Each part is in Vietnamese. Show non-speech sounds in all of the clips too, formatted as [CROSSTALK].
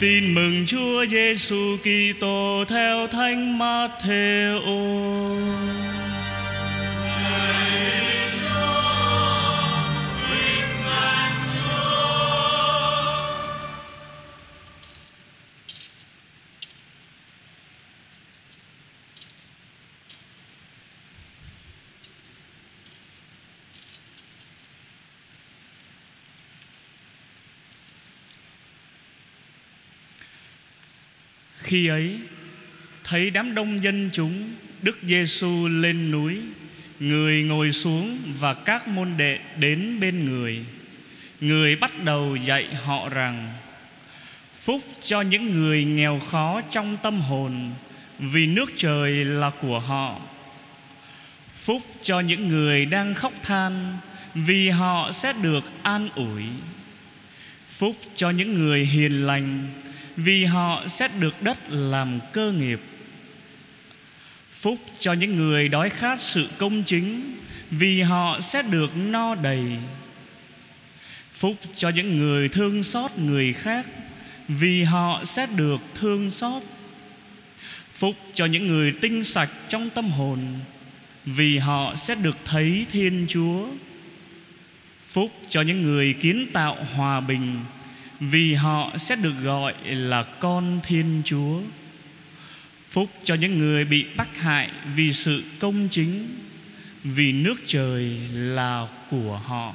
Tin mừng Chúa Giêsu Kitô theo Thánh Matthew. Khi ấy, thấy đám đông dân chúng, Đức Giêsu lên núi, Người ngồi xuống và các môn đệ đến bên người. Người bắt đầu dạy họ rằng, Phúc cho những người nghèo khó trong tâm hồn, Vì nước trời là của họ. Phúc cho những người đang khóc than, Vì họ sẽ được an ủi. Phúc cho những người hiền lành vì họ sẽ được đất làm cơ nghiệp. Phúc cho những người đói khát sự công chính, Vì họ sẽ được no đầy. Phúc cho những người thương xót người khác, Vì họ sẽ được thương xót. Phúc cho những người tinh sạch trong tâm hồn, Vì họ sẽ được thấy Thiên Chúa. Phúc cho những người kiến tạo hòa bình vì họ sẽ được gọi là con Thiên Chúa. Phúc cho những người bị bắt hại vì sự công chính, Vì nước trời là của họ.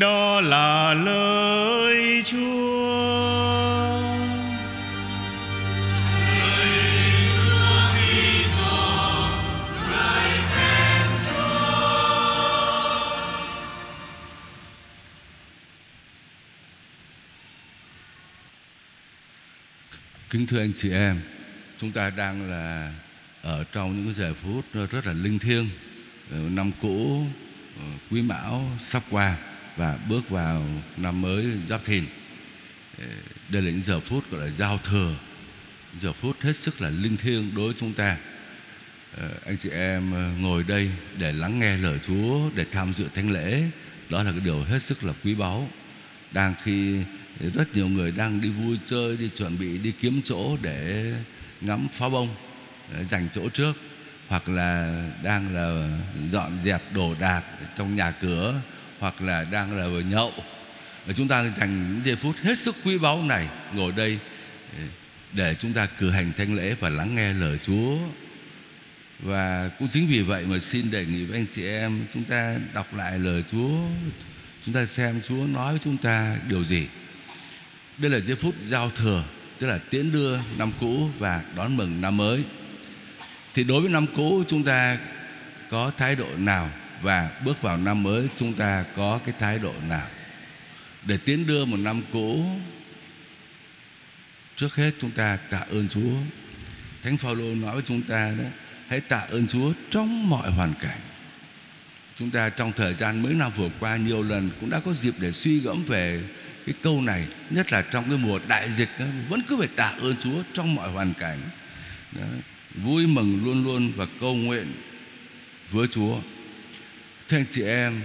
Đó là lời Chúa. Kính thưa anh chị em, chúng ta đang là ở trong những giờ phút rất là linh thiêng. Ờ, năm cũ ờ, Quý Mão sắp qua và bước vào năm mới Giáp Thìn. Ờ, đây là những giờ phút gọi là giao thừa, giờ phút hết sức là linh thiêng đối với chúng ta. Anh chị em ngồi đây để lắng nghe lời Chúa, để tham dự thánh lễ, đó là cái điều hết sức là quý báu. Đang khi rất nhiều người đang đi vui chơi, đi chuẩn bị, đi kiếm chỗ để ngắm pháo bông ờ, dành chỗ trước. Hoặc là đang là dọn dẹp đồ đạc trong nhà cửa, hoặc là đang là nhậu. Và chúng ta dành những giây phút hết sức quý báu này ngồi đây ờ, để chúng ta cử hành thánh lễ và lắng nghe lời Chúa. Và cũng chính vì vậy mà xin đề nghị với anh chị em chúng ta đọc lại lời Chúa, chúng ta xem Chúa nói với chúng ta điều gì đây là giây phút giao thừa, Tức là tiễn đưa năm cũ và đón mừng năm mới. Thì đối với năm cũ, chúng ta có thái độ nào? Và bước vào năm mới, chúng ta có cái thái độ nào? Để tiến đưa một năm cũ, Trước hết chúng ta tạ ơn Chúa. Thánh Phaolô nói với chúng ta đó, Hãy tạ ơn Chúa trong mọi hoàn cảnh. Chúng ta trong thời gian mấy năm vừa qua, nhiều lần cũng đã có dịp để suy gẫm về cái câu này nhất là trong cái mùa đại dịch đó, vẫn cứ phải tạ ơn Chúa trong mọi hoàn cảnh. Đó. vui mừng luôn luôn và cầu nguyện với Chúa. Thưa anh chị em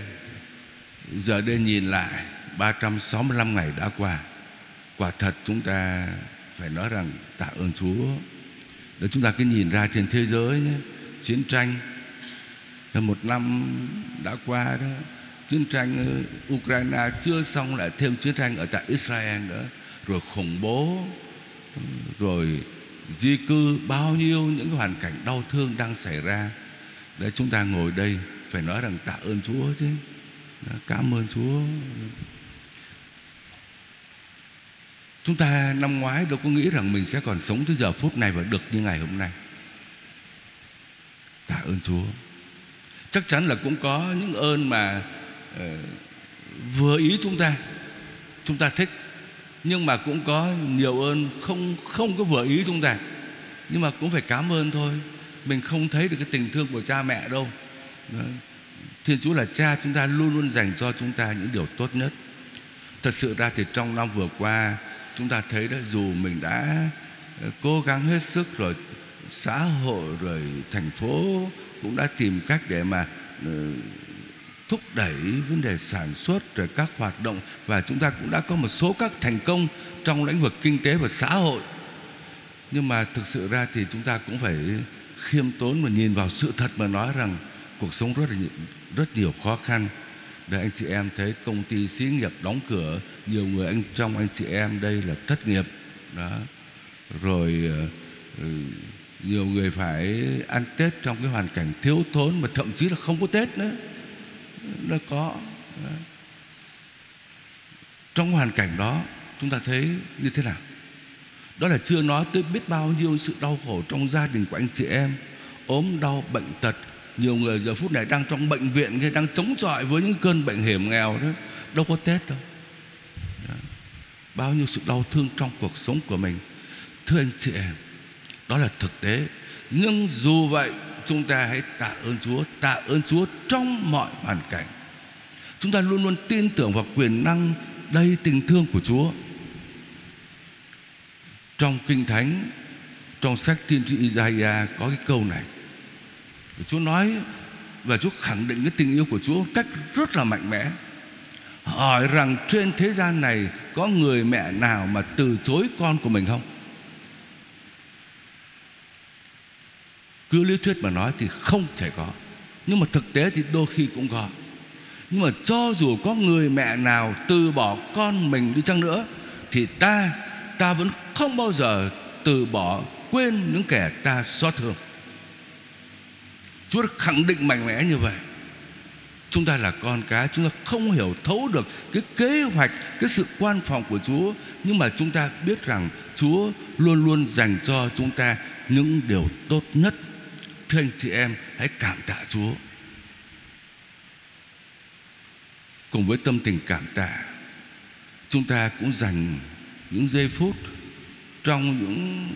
giờ đây nhìn lại 365 ngày đã qua. Quả thật chúng ta phải nói rằng tạ ơn Chúa. Để chúng ta cứ nhìn ra trên thế giới nhé, chiến tranh là một năm đã qua đó chiến tranh ờ, Ukraine chưa xong lại thêm chiến tranh ở tại Israel nữa. Rồi khủng bố rồi di cư bao nhiêu những cái hoàn cảnh đau thương đang xảy ra. Để chúng ta ngồi đây phải nói rằng tạ ơn Chúa chứ. Đó, cảm ơn Chúa. Chúng ta năm ngoái đâu có nghĩ rằng mình sẽ còn sống tới giờ phút này và được như ngày hôm nay. Tạ ơn Chúa. Chắc chắn là cũng có những ơn mà Ờ, vừa ý chúng ta chúng ta thích nhưng mà cũng có nhiều ơn không không có vừa ý chúng ta. Nhưng mà cũng phải cảm ơn thôi. Mình không thấy được cái tình thương của cha mẹ đâu. Đấy. Thiên Chúa là cha chúng ta luôn luôn dành cho chúng ta những điều tốt nhất. Thật sự ra thì trong năm vừa qua Chúng ta thấy đó dù mình đã ờ, cố gắng hết sức rồi Xã hội rồi thành phố cũng đã tìm cách để mà uh, thúc đẩy vấn đề sản xuất rồi các hoạt động và chúng ta cũng đã có một số các thành công trong lĩnh vực kinh tế và xã hội. Nhưng mà thực sự ra thì chúng ta cũng phải khiêm tốn và nhìn vào sự thật mà nói rằng cuộc sống rất là rất nhiều khó khăn. Để anh chị em thấy công ty xí nghiệp đóng cửa, nhiều người anh, trong anh chị em đây là thất nghiệp. Đó. Rồi ờ, ừ, nhiều người phải ăn Tết trong cái hoàn cảnh thiếu thốn mà thậm chí là không có Tết nữa nó có. Trong hoàn cảnh đó, chúng ta thấy như thế nào? Đó là chưa nói tới biết bao nhiêu sự đau khổ trong gia đình của anh chị em, ốm đau, bệnh tật. Nhiều người giờ phút này đang trong bệnh viện hay đang chống chọi với những cơn bệnh hiểm nghèo đó, đâu có tết đâu. Đó. bao nhiêu sự đau thương trong cuộc sống của mình. Thưa anh chị em, đó là thực tế. Nhưng dù vậy chúng ta hãy tạ ơn Chúa, tạ ơn Chúa trong mọi hoàn cảnh. Chúng ta luôn luôn tin tưởng vào quyền năng, đầy tình thương của Chúa. Trong kinh thánh, trong sách tiên tri Isaiah có cái câu này. Chúa nói, và Chúa khẳng định cái tình yêu của Chúa cách rất là mạnh mẽ. Hỏi rằng trên thế gian này có người mẹ nào mà từ chối con của mình không? Cứ lý thuyết mà nói thì không thể có. Nhưng mà thực tế thì đôi khi cũng có. Nhưng mà cho dù có người mẹ nào từ bỏ con mình đi chăng nữa thì ta ta vẫn không bao giờ từ bỏ quên những kẻ ta xót thương. Chúa đã khẳng định mạnh mẽ như vậy. Chúng ta là con cái Chúng ta không hiểu thấu được Cái kế hoạch, cái sự quan phòng của Chúa. Nhưng mà chúng ta biết rằng Chúa luôn luôn dành cho chúng ta Những điều tốt nhất. Thưa anh chị em, Hãy cảm tạ Chúa. Cùng với tâm tình cảm tạ, Chúng ta cũng dành những giây phút Trong những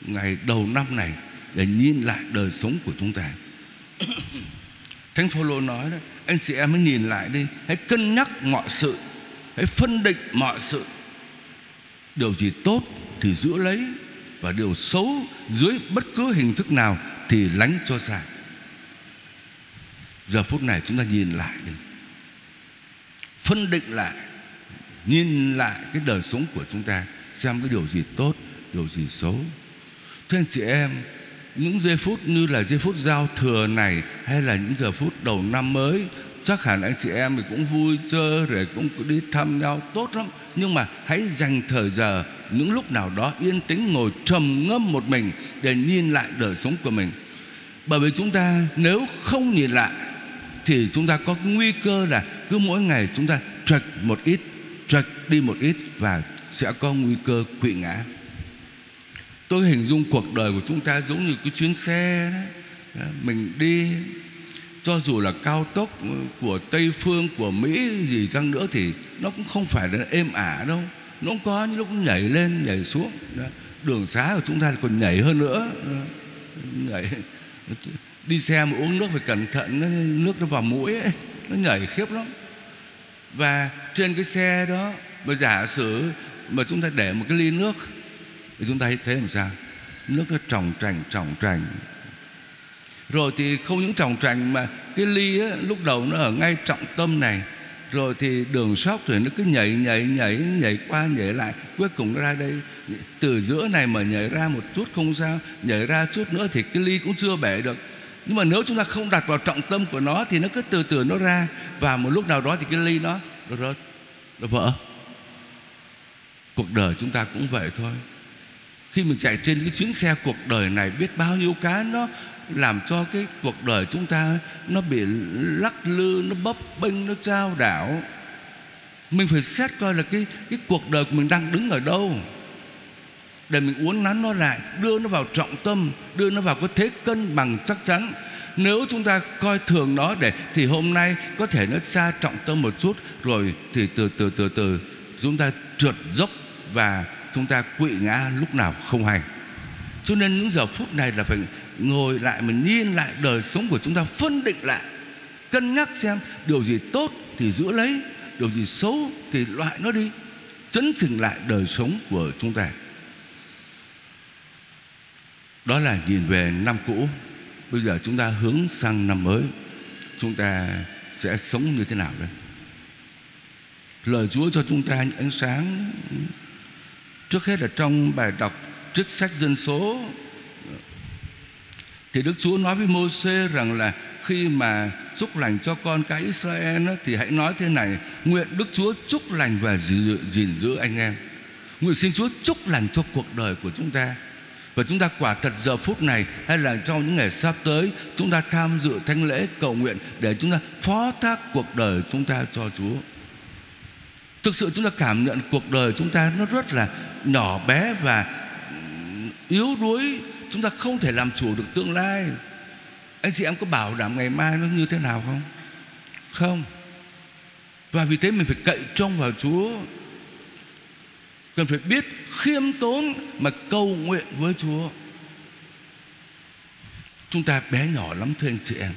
ngày đầu năm này Để nhìn lại đời sống của chúng ta. [COUGHS] Thánh Phaolô nói đó, Anh chị em hãy nhìn lại đi, Hãy cân nhắc mọi sự, Hãy phân định mọi sự. Điều gì tốt thì giữ lấy và điều xấu dưới bất cứ hình thức nào Thì lánh cho xa Giờ phút này chúng ta nhìn lại đi. Phân định lại, Nhìn lại cái đời sống của chúng ta, Xem cái điều gì tốt, Điều gì xấu. Thưa anh chị em, những giây phút như là giây phút giao thừa này hay là những giờ phút đầu năm mới chắc hẳn anh chị em thì cũng vui chơi rồi cũng đi thăm nhau, tốt lắm. Nhưng mà hãy dành thời giờ, những lúc nào đó yên tĩnh ngồi trầm ngâm một mình để nhìn lại đời sống của mình. Bởi vì chúng ta nếu không nhìn lại thì chúng ta có nguy cơ là cứ mỗi ngày chúng ta trật một ít trật đi một ít và sẽ có nguy cơ quỵ ngã. Tôi hình dung cuộc đời của chúng ta giống như cái chuyến xe đó. Mình đi cho dù là cao tốc ừ, của Tây Phương, của Mỹ gì chăng nữa Thì nó cũng không phải là êm ả đâu. Nó cũng có những lúc nhảy lên, nhảy xuống. Đường xá của chúng ta còn nhảy hơn nữa. Nhảy. Đi xe mà uống nước phải cẩn thận Nước nó vào mũi ấy, Nó nhảy khiếp lắm. Và trên cái xe đó Mà giả sử mà chúng ta để một cái ly nước thì chúng ta thấy làm sao? Nước nó tròng trành tròng trành rồi thì không những tròng trành mà cái ly á, lúc đầu nó ở ngay trọng tâm này. Rồi thì đường sóc thì nó cứ nhảy nhảy nhảy nhảy qua nhảy lại. Cuối cùng nó ra đây. Từ giữa này mà nhảy ra một chút không sao nhảy ra chút nữa thì cái ly cũng chưa bể được. Nhưng mà nếu chúng ta không đặt vào trọng tâm của nó thì nó cứ từ từ nó ra. Và một lúc nào đó thì cái ly nó nó rớt nó vỡ. Cuộc đời chúng ta cũng vậy thôi. Khi mình chạy trên cái chuyến xe cuộc đời này biết bao nhiêu cái nó làm cho cái cuộc đời chúng ta nó bị lắc lư, nó bấp bênh, nó trao đảo. Mình phải xét coi là cái cái cuộc đời của mình đang đứng ở đâu. Để mình uốn nắn nó lại, đưa nó vào trọng tâm, đưa nó vào cái thế cân bằng chắc chắn. Nếu chúng ta coi thường nó để, thì hôm nay có thể nó xa trọng tâm một chút, rồi thì từ từ từ từ, chúng ta trượt dốc và chúng ta quỵ ngã lúc nào không hay cho nên những giờ phút này là phải ngồi lại, mình nhìn lại đời sống của chúng ta, phân định lại, cân nhắc xem điều gì tốt thì giữ lấy, điều gì xấu thì loại nó đi, chấn chỉnh lại đời sống của chúng ta. Đó là nhìn về năm cũ. Bây giờ chúng ta hướng sang năm mới. Chúng ta sẽ sống như thế nào đây? Lời Chúa cho chúng ta những ánh sáng. Trước hết là trong bài đọc trước sách dân số. Thì Đức Chúa nói với Môsê rằng là khi mà chúc lành cho con cái Israel thì hãy nói thế này, nguyện Đức Chúa chúc lành và gìn giữ anh em. Nguyện xin Chúa chúc lành cho cuộc đời của chúng ta. Và chúng ta quả thật giờ phút này, hay là trong những ngày sắp tới, chúng ta tham dự thánh lễ cầu nguyện để chúng ta phó thác cuộc đời chúng ta cho Chúa. Thực sự chúng ta cảm nhận cuộc đời chúng ta nó rất là nhỏ bé và yếu đuối, chúng ta không thể làm chủ được tương lai. Anh chị em có bảo đảm ngày mai nó như thế nào không? Không. Và vì thế mình phải cậy trông vào Chúa. Cần phải biết khiêm tốn mà cầu nguyện với Chúa. Chúng ta bé nhỏ lắm thưa anh chị em.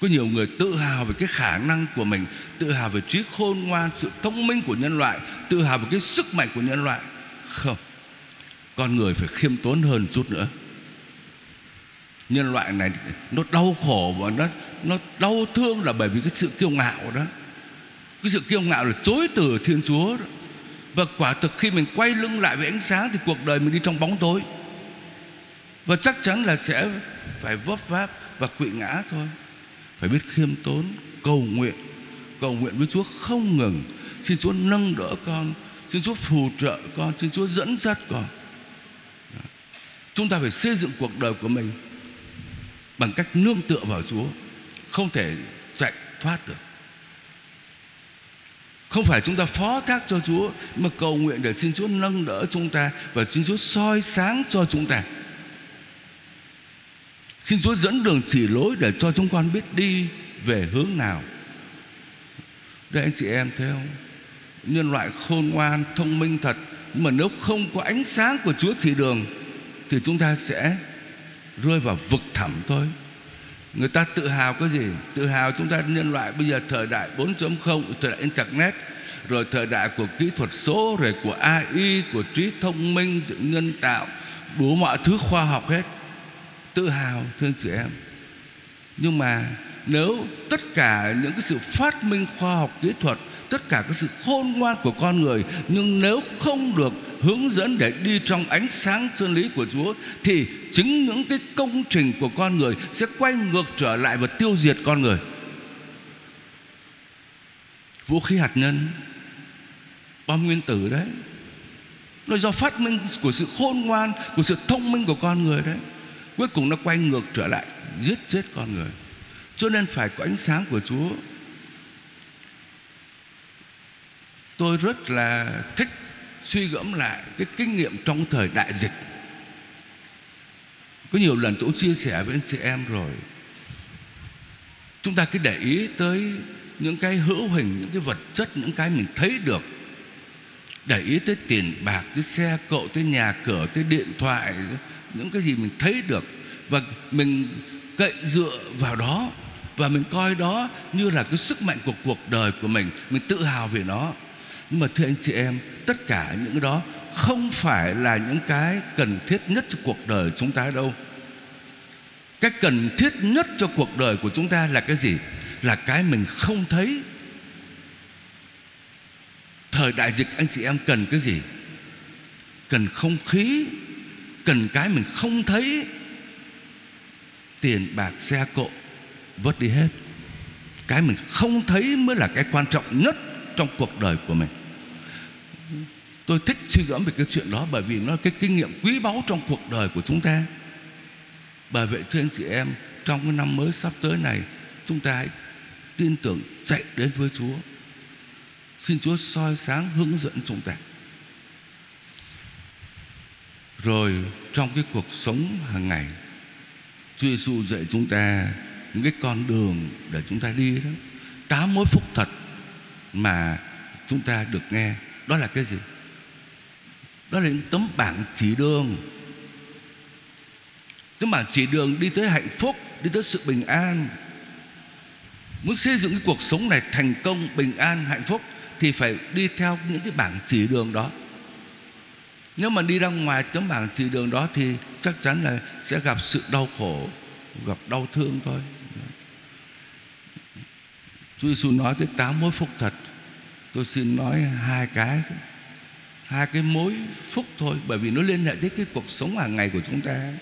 Có nhiều người tự hào về cái khả năng của mình, tự hào về trí khôn ngoan, sự thông minh của nhân loại, tự hào về cái sức mạnh của nhân loại. Không con người phải khiêm tốn hơn chút nữa. Nhân loại này nó đau khổ và nó nó đau thương là bởi vì cái sự kiêu ngạo đó. Cái sự kiêu ngạo là chối từ thiên chúa đó. và quả thực khi mình quay lưng lại với ánh sáng thì cuộc đời mình đi trong bóng tối. Và chắc chắn là sẽ phải vấp váp và quỵ ngã thôi. Phải biết khiêm tốn, cầu nguyện cầu nguyện với chúa không ngừng. Xin chúa nâng đỡ con, xin chúa phù trợ con, xin chúa dẫn dắt con chúng ta phải xây dựng cuộc đời của mình bằng cách nương tựa vào Chúa, không thể chạy thoát được. Không phải chúng ta phó thác cho Chúa, mà cầu nguyện để xin Chúa nâng đỡ chúng ta và xin Chúa soi sáng cho chúng ta. Xin Chúa dẫn đường chỉ lối để cho chúng con biết đi về hướng nào. Đây anh chị em thấy không? Nhân loại khôn ngoan, thông minh thật, nhưng mà nếu không có ánh sáng của Chúa chỉ đường thì chúng ta sẽ rơi vào vực thẳm thôi. Người ta tự hào cái gì? Tự hào chúng ta nhân loại bây giờ thời đại 4.0 thời đại internet, rồi thời đại của kỹ thuật số, rồi của AI của trí thông minh nhân tạo, đủ mọi thứ khoa học hết. Tự hào, thưa chị em. Nhưng mà nếu tất cả những cái sự phát minh khoa học, kỹ thuật tất cả các sự khôn ngoan của con người nhưng nếu không được hướng dẫn để đi trong ánh sáng chân lý của Chúa thì chính những cái công trình của con người sẽ quay ngược trở lại và tiêu diệt con người. Vũ khí hạt nhân, bom nguyên tử đấy, nó do phát minh của sự khôn ngoan, của sự thông minh của con người đấy. Cuối cùng nó quay ngược trở lại giết chết con người. Cho nên phải có ánh sáng của Chúa. Tôi rất là thích suy gẫm lại cái kinh nghiệm trong thời đại dịch. Có nhiều lần tôi cũng chia sẻ với anh chị em rồi. Chúng ta cứ để ý tới những cái hữu hình, những cái vật chất, những cái mình thấy được. Để ý tới tiền bạc, tới xe cộ, tới nhà cửa, tới điện thoại, những cái gì mình thấy được. Và mình cậy dựa vào đó và mình coi đó như là cái sức mạnh của cuộc đời của mình. Mình tự hào về nó nhưng mà thưa anh chị em, tất cả những cái đó không phải là những cái cần thiết nhất cho cuộc đời chúng ta đâu. Cái cần thiết nhất cho cuộc đời của chúng ta là cái gì? Là cái mình không thấy. Thời đại dịch, anh chị em cần cái gì? Cần không khí, cần cái mình không thấy. Tiền, bạc, xe, cộ, vớt đi hết. Cái mình không thấy mới là cái quan trọng nhất trong cuộc đời của mình. Tôi thích suy gẫm về cái chuyện đó Bởi vì nó là cái kinh nghiệm quý báu trong cuộc đời của chúng ta. Bởi vậy thưa anh chị em, Trong cái năm mới sắp tới này, Chúng ta hãy tin tưởng chạy đến với Chúa. Xin Chúa soi sáng hướng dẫn chúng ta. Rồi, trong cái cuộc sống hàng ngày, Chúa Giêsu dạy chúng ta Những cái con đường để chúng ta đi đó. Tám mối phúc thật Mà chúng ta được nghe. Đó là cái gì? Đó là những tấm bảng chỉ đường. Tấm bảng chỉ đường đi tới hạnh phúc Đi tới sự bình an. Muốn xây dựng cái cuộc sống này thành công Bình an, hạnh phúc Thì phải đi theo những cái bảng chỉ đường đó. Nếu mà đi ra ngoài tấm bảng chỉ đường đó Thì chắc chắn là sẽ gặp sự đau khổ Gặp đau thương thôi. Chúa Giêsu nói tới tám mối phúc thật. Tôi xin nói hai cái Hai cái mối phúc thôi, Bởi vì nó liên hệ tới cái cuộc sống hàng ngày của chúng ta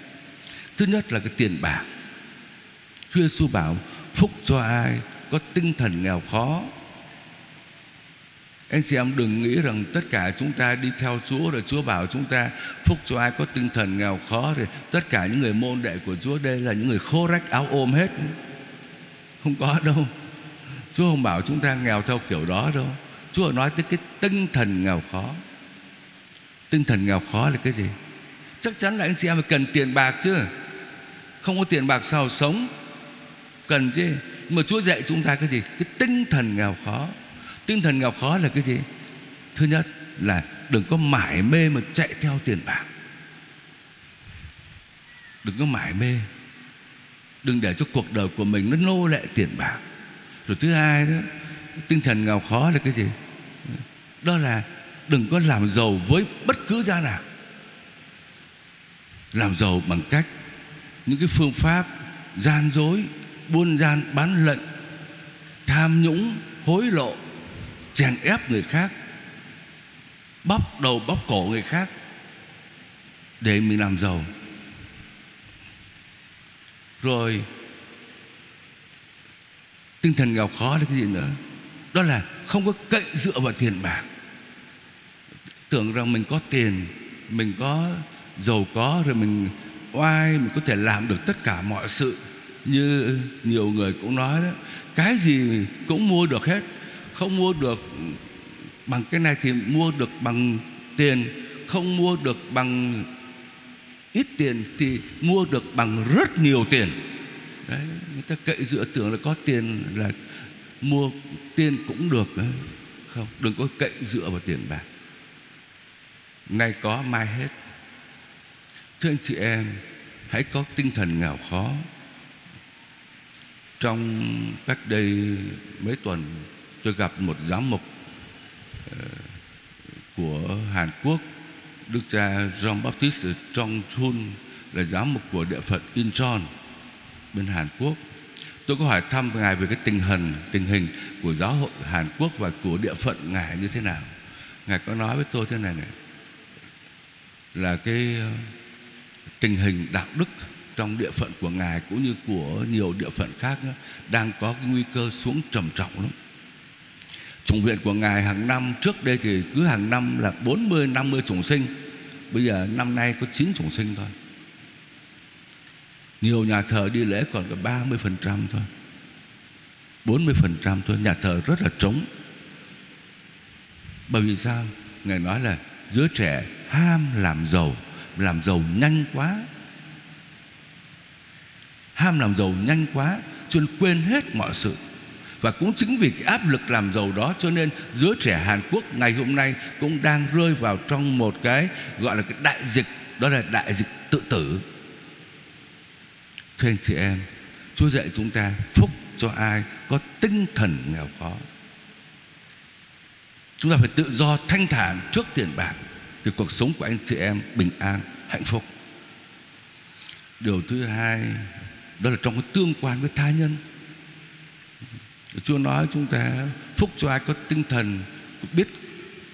Thứ nhất là cái tiền bạc Chúa Giêsu bảo, Phúc cho ai có tinh thần nghèo khó anh chị em đừng nghĩ rằng tất cả chúng ta đi theo Chúa rồi Chúa bảo chúng ta, phúc cho ai có tinh thần nghèo khó thì tất cả những người môn đệ của Chúa đây là những người khô rách áo ôm hết. Không có đâu. Chúa không bảo chúng ta nghèo theo kiểu đó đâu. Chúa nói tới cái tinh thần nghèo khó. Tinh thần nghèo khó là cái gì? Chắc chắn là anh chị em phải cần tiền bạc chứ. Không có tiền bạc sao sống? Cần chứ. Mà Chúa dạy chúng ta cái gì? Cái tinh thần nghèo khó Tinh thần nghèo khó là cái gì Thứ nhất là đừng có mải mê mà chạy theo tiền bạc Đừng có mải mê Đừng để cho cuộc đời của mình nó nô lệ tiền bạc Rồi thứ hai đó Tinh thần nghèo khó là cái gì? Đó là đừng có làm giàu với bất cứ giá nào. Làm giàu bằng cách Những cái phương pháp gian dối, Buôn gian bán lận, Tham nhũng, Hối lộ, chèn ép người khác, bóp đầu bóp cổ người khác để mình làm giàu. Rồi, tinh thần nghèo khó là cái gì nữa? Đó là không có cậy dựa vào tiền bạc. Tưởng rằng mình có tiền, mình có giàu có, rồi mình oai, mình có thể làm được tất cả mọi sự. Như nhiều người cũng nói đó, cái gì cũng mua được hết. Không mua được bằng cái này thì mua được bằng tiền. Không mua được bằng ít tiền thì mua được bằng rất nhiều tiền. Đấy, người ta cậy dựa tưởng là có tiền là mua tiền cũng được ờ, không, đừng có cậy dựa vào tiền bạc. Nay có, mai hết. Thưa anh chị em, hãy có tinh thần nghèo khó. Trong cách đây mấy tuần, tôi gặp một giám mục ờ, của Hàn Quốc, Đức cha Jean Baptiste Trong Chun là giám mục của địa phận Incheon, bên Hàn Quốc. Tôi có hỏi thăm ngài về cái tình hình tình hình của giáo hội Hàn Quốc và của địa phận ngài như thế nào. Ngài có nói với tôi thế này này là cái ờ, tình hình đạo đức trong địa phận của ngài cũng như của nhiều địa phận khác nữa, đang có cái nguy cơ xuống trầm trọng lắm. Chủng viện của Ngài hàng năm Trước đây thì cứ hàng năm là 40 50 chủng sinh Bây giờ năm nay có 9 chủng sinh thôi nhiều nhà thờ đi lễ còn có 30% thôi. 40% thôi. Nhà thờ rất là trống. Bởi vì sao? Ngài nói là giới trẻ ham làm giàu Làm giàu nhanh quá. Ham làm giàu nhanh quá Cho nên quên hết mọi sự. Và cũng chính vì cái áp lực làm giàu đó cho nên giới trẻ Hàn Quốc ngày hôm nay cũng đang rơi vào trong một cái gọi là cái đại dịch, đó là đại dịch tự tử thưa anh chị em, Chúa dạy chúng ta phúc cho ai có tinh thần nghèo khó. Chúng ta phải tự do thanh thản trước tiền bạc thì cuộc sống của anh chị em bình an, hạnh phúc. Điều thứ hai, đó là trong cái tương quan với tha nhân. Chúa nói chúng ta phúc cho ai có tinh thần, biết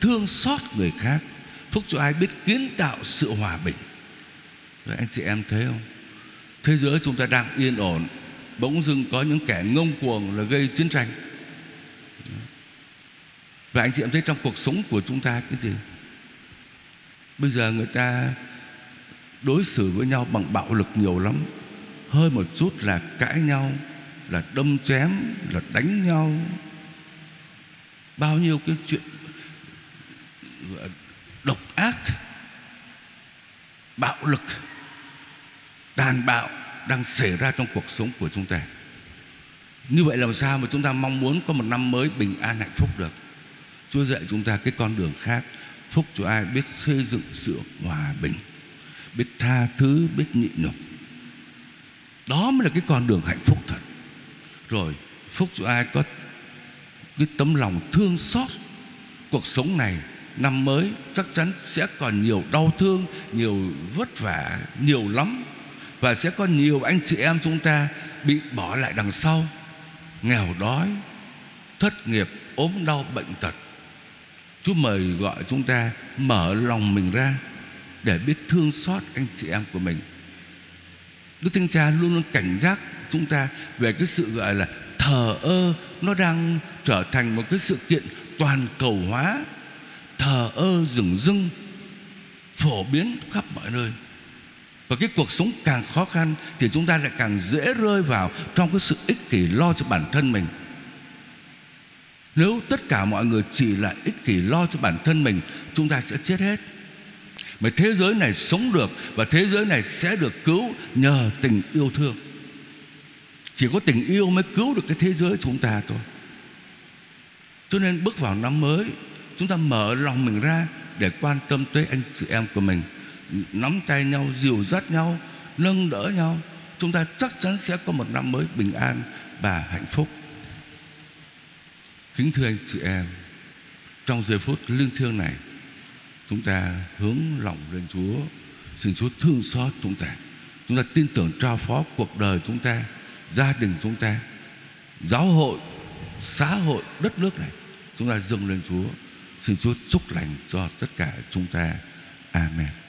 thương xót người khác, phúc cho ai biết kiến tạo sự hòa bình. Rồi anh chị em thấy không? Thế giới chúng ta đang yên ổn, bỗng dưng có những kẻ ngông cuồng là gây chiến tranh. Và anh chị em thấy trong cuộc sống của chúng ta cái gì? Bây giờ người ta đối xử với nhau bằng bạo lực nhiều lắm, hơi một chút là cãi nhau, là đâm chém, là đánh nhau. Bao nhiêu cái chuyện ờ, độc ác, bạo lực tàn bạo đang xảy ra trong cuộc sống của chúng ta. Như vậy làm sao mà chúng ta mong muốn có một năm mới bình an hạnh phúc được? Chúa dạy chúng ta cái con đường khác Phúc cho ai biết xây dựng sự hòa bình Biết tha thứ, biết nhịn nhục. Đó mới là cái con đường hạnh phúc thật. Rồi phúc cho ai có cái tấm lòng thương xót. Cuộc sống này năm mới chắc chắn sẽ còn nhiều đau thương nhiều vất vả nhiều lắm và sẽ có nhiều anh chị em chúng ta bị bỏ lại đằng sau, nghèo đói, thất nghiệp, ốm đau, bệnh tật. Chúa mời gọi chúng ta mở lòng mình ra để biết thương xót anh chị em của mình. Đức Thánh Cha luôn luôn cảnh giác chúng ta về cái sự gọi là thờ ơ. Nó đang trở thành một cái sự kiện toàn cầu hóa. Thờ ơ rừng rưng, phổ biến khắp mọi nơi và cái cuộc sống càng khó khăn thì chúng ta lại càng dễ rơi vào trong cái sự ích kỷ lo cho bản thân mình. Nếu tất cả mọi người chỉ là ích kỷ lo cho bản thân mình, chúng ta sẽ chết hết. Mà thế giới này sống được và thế giới này sẽ được cứu nhờ tình yêu thương. Chỉ có tình yêu mới cứu được cái thế giới chúng ta thôi. Cho nên bước vào năm mới, chúng ta mở lòng mình ra để quan tâm tới anh chị em của mình nắm tay nhau, dìu dắt nhau, nâng đỡ nhau, chúng ta chắc chắn sẽ có một năm mới bình an và hạnh phúc. Kính thưa anh chị em, trong giây phút linh thiêng này, chúng ta hướng lòng lên Chúa. Xin Chúa thương xót chúng ta. Chúng ta tin tưởng trao phó cuộc đời chúng ta, gia đình chúng ta, giáo hội, xã hội, đất nước này. Chúng ta dâng lên Chúa. Xin Chúa chúc lành cho tất cả chúng ta. Amen.